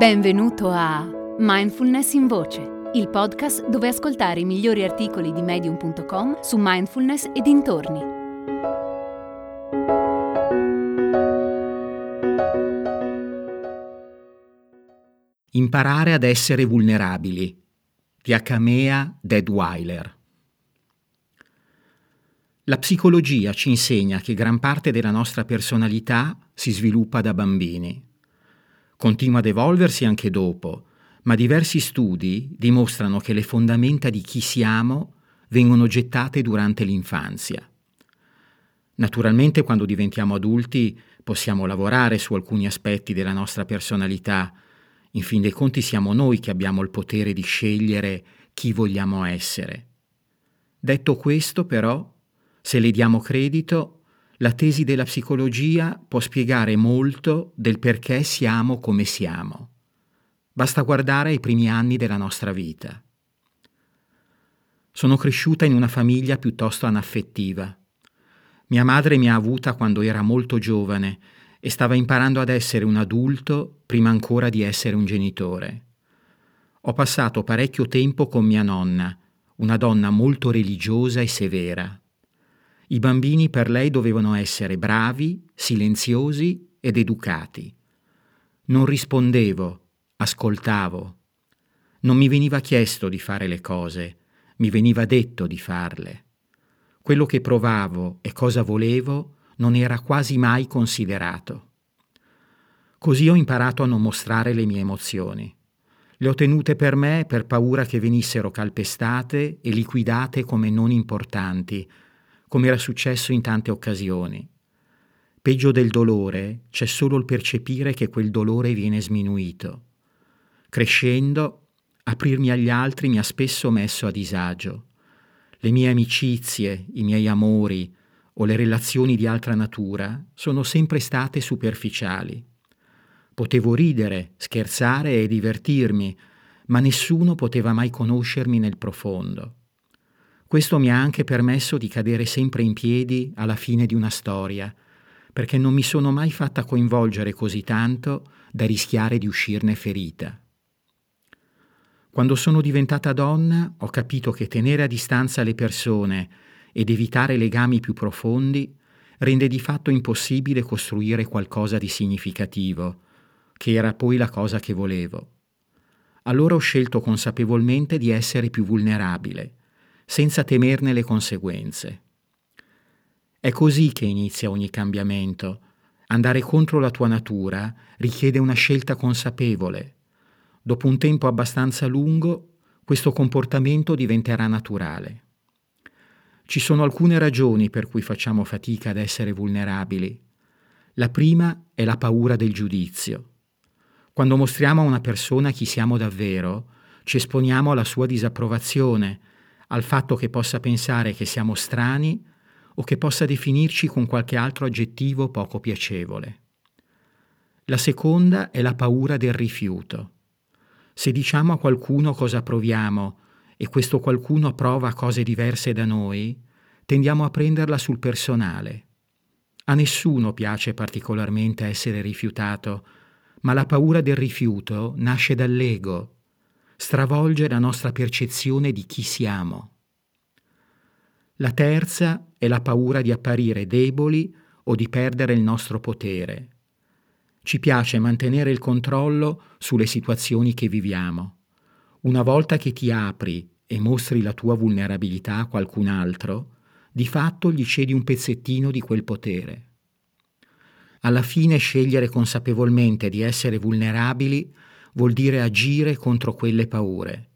Benvenuto a Mindfulness in Voce, il podcast dove ascoltare i migliori articoli di medium.com su mindfulness e dintorni. Imparare ad essere vulnerabili di Deadweiler. La psicologia ci insegna che gran parte della nostra personalità si sviluppa da bambini. Continua ad evolversi anche dopo, ma diversi studi dimostrano che le fondamenta di chi siamo vengono gettate durante l'infanzia. Naturalmente quando diventiamo adulti possiamo lavorare su alcuni aspetti della nostra personalità, in fin dei conti siamo noi che abbiamo il potere di scegliere chi vogliamo essere. Detto questo, però, se le diamo credito, la tesi della psicologia può spiegare molto del perché siamo come siamo. Basta guardare ai primi anni della nostra vita. Sono cresciuta in una famiglia piuttosto anaffettiva. Mia madre mi ha avuta quando era molto giovane e stava imparando ad essere un adulto prima ancora di essere un genitore. Ho passato parecchio tempo con mia nonna, una donna molto religiosa e severa. I bambini per lei dovevano essere bravi, silenziosi ed educati. Non rispondevo, ascoltavo. Non mi veniva chiesto di fare le cose, mi veniva detto di farle. Quello che provavo e cosa volevo non era quasi mai considerato. Così ho imparato a non mostrare le mie emozioni. Le ho tenute per me per paura che venissero calpestate e liquidate come non importanti, come era successo in tante occasioni. Peggio del dolore c'è solo il percepire che quel dolore viene sminuito. Crescendo, aprirmi agli altri mi ha spesso messo a disagio. Le mie amicizie, i miei amori o le relazioni di altra natura sono sempre state superficiali. Potevo ridere, scherzare e divertirmi, ma nessuno poteva mai conoscermi nel profondo. Questo mi ha anche permesso di cadere sempre in piedi alla fine di una storia, perché non mi sono mai fatta coinvolgere così tanto da rischiare di uscirne ferita. Quando sono diventata donna ho capito che tenere a distanza le persone ed evitare legami più profondi rende di fatto impossibile costruire qualcosa di significativo, che era poi la cosa che volevo. Allora ho scelto consapevolmente di essere più vulnerabile, senza temerne le conseguenze. È così che inizia ogni cambiamento. Andare contro la tua natura richiede una scelta consapevole. Dopo un tempo abbastanza lungo, questo comportamento diventerà naturale. Ci sono alcune ragioni per cui facciamo fatica ad essere vulnerabili. La prima è la paura del giudizio. Quando mostriamo a una persona chi siamo davvero, ci esponiamo alla sua disapprovazione, al fatto che possa pensare che siamo strani o che possa definirci con qualche altro aggettivo poco piacevole. La seconda è la paura del rifiuto. Se diciamo a qualcuno cosa proviamo e questo qualcuno prova cose diverse da noi, tendiamo a prenderla sul personale. A nessuno piace particolarmente essere rifiutato, ma la paura del rifiuto nasce dall'ego stravolge la nostra percezione di chi siamo. La terza è la paura di apparire deboli o di perdere il nostro potere. Ci piace mantenere il controllo sulle situazioni che viviamo. Una volta che ti apri e mostri la tua vulnerabilità a qualcun altro, di fatto gli cedi un pezzettino di quel potere. Alla fine scegliere consapevolmente di essere vulnerabili vuol dire agire contro quelle paure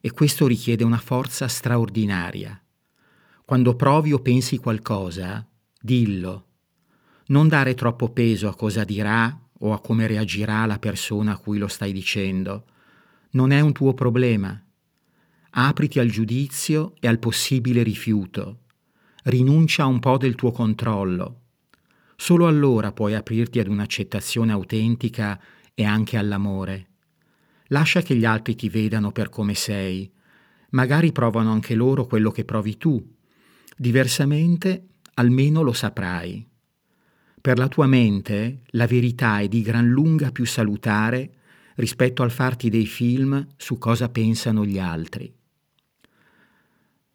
e questo richiede una forza straordinaria. Quando provi o pensi qualcosa, dillo. Non dare troppo peso a cosa dirà o a come reagirà la persona a cui lo stai dicendo. Non è un tuo problema. Apriti al giudizio e al possibile rifiuto. Rinuncia a un po' del tuo controllo. Solo allora puoi aprirti ad un'accettazione autentica e anche all'amore. Lascia che gli altri ti vedano per come sei. Magari provano anche loro quello che provi tu. Diversamente, almeno lo saprai. Per la tua mente la verità è di gran lunga più salutare rispetto al farti dei film su cosa pensano gli altri.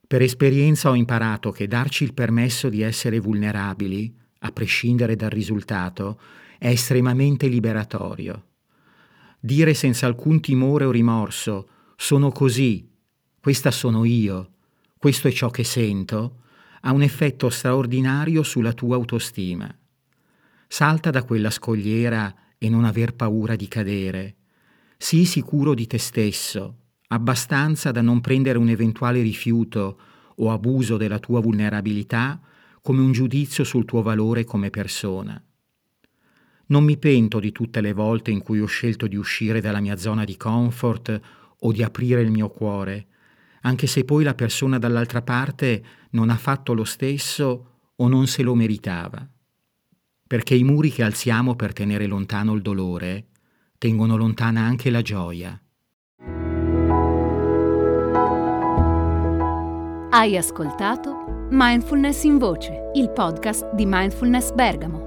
Per esperienza ho imparato che darci il permesso di essere vulnerabili, a prescindere dal risultato, è estremamente liberatorio. Dire senza alcun timore o rimorso sono così, questa sono io, questo è ciò che sento, ha un effetto straordinario sulla tua autostima. Salta da quella scogliera e non aver paura di cadere. Sii sicuro di te stesso, abbastanza da non prendere un eventuale rifiuto o abuso della tua vulnerabilità come un giudizio sul tuo valore come persona. Non mi pento di tutte le volte in cui ho scelto di uscire dalla mia zona di comfort o di aprire il mio cuore, anche se poi la persona dall'altra parte non ha fatto lo stesso o non se lo meritava. Perché i muri che alziamo per tenere lontano il dolore tengono lontana anche la gioia. Hai ascoltato Mindfulness in Voce, il podcast di Mindfulness Bergamo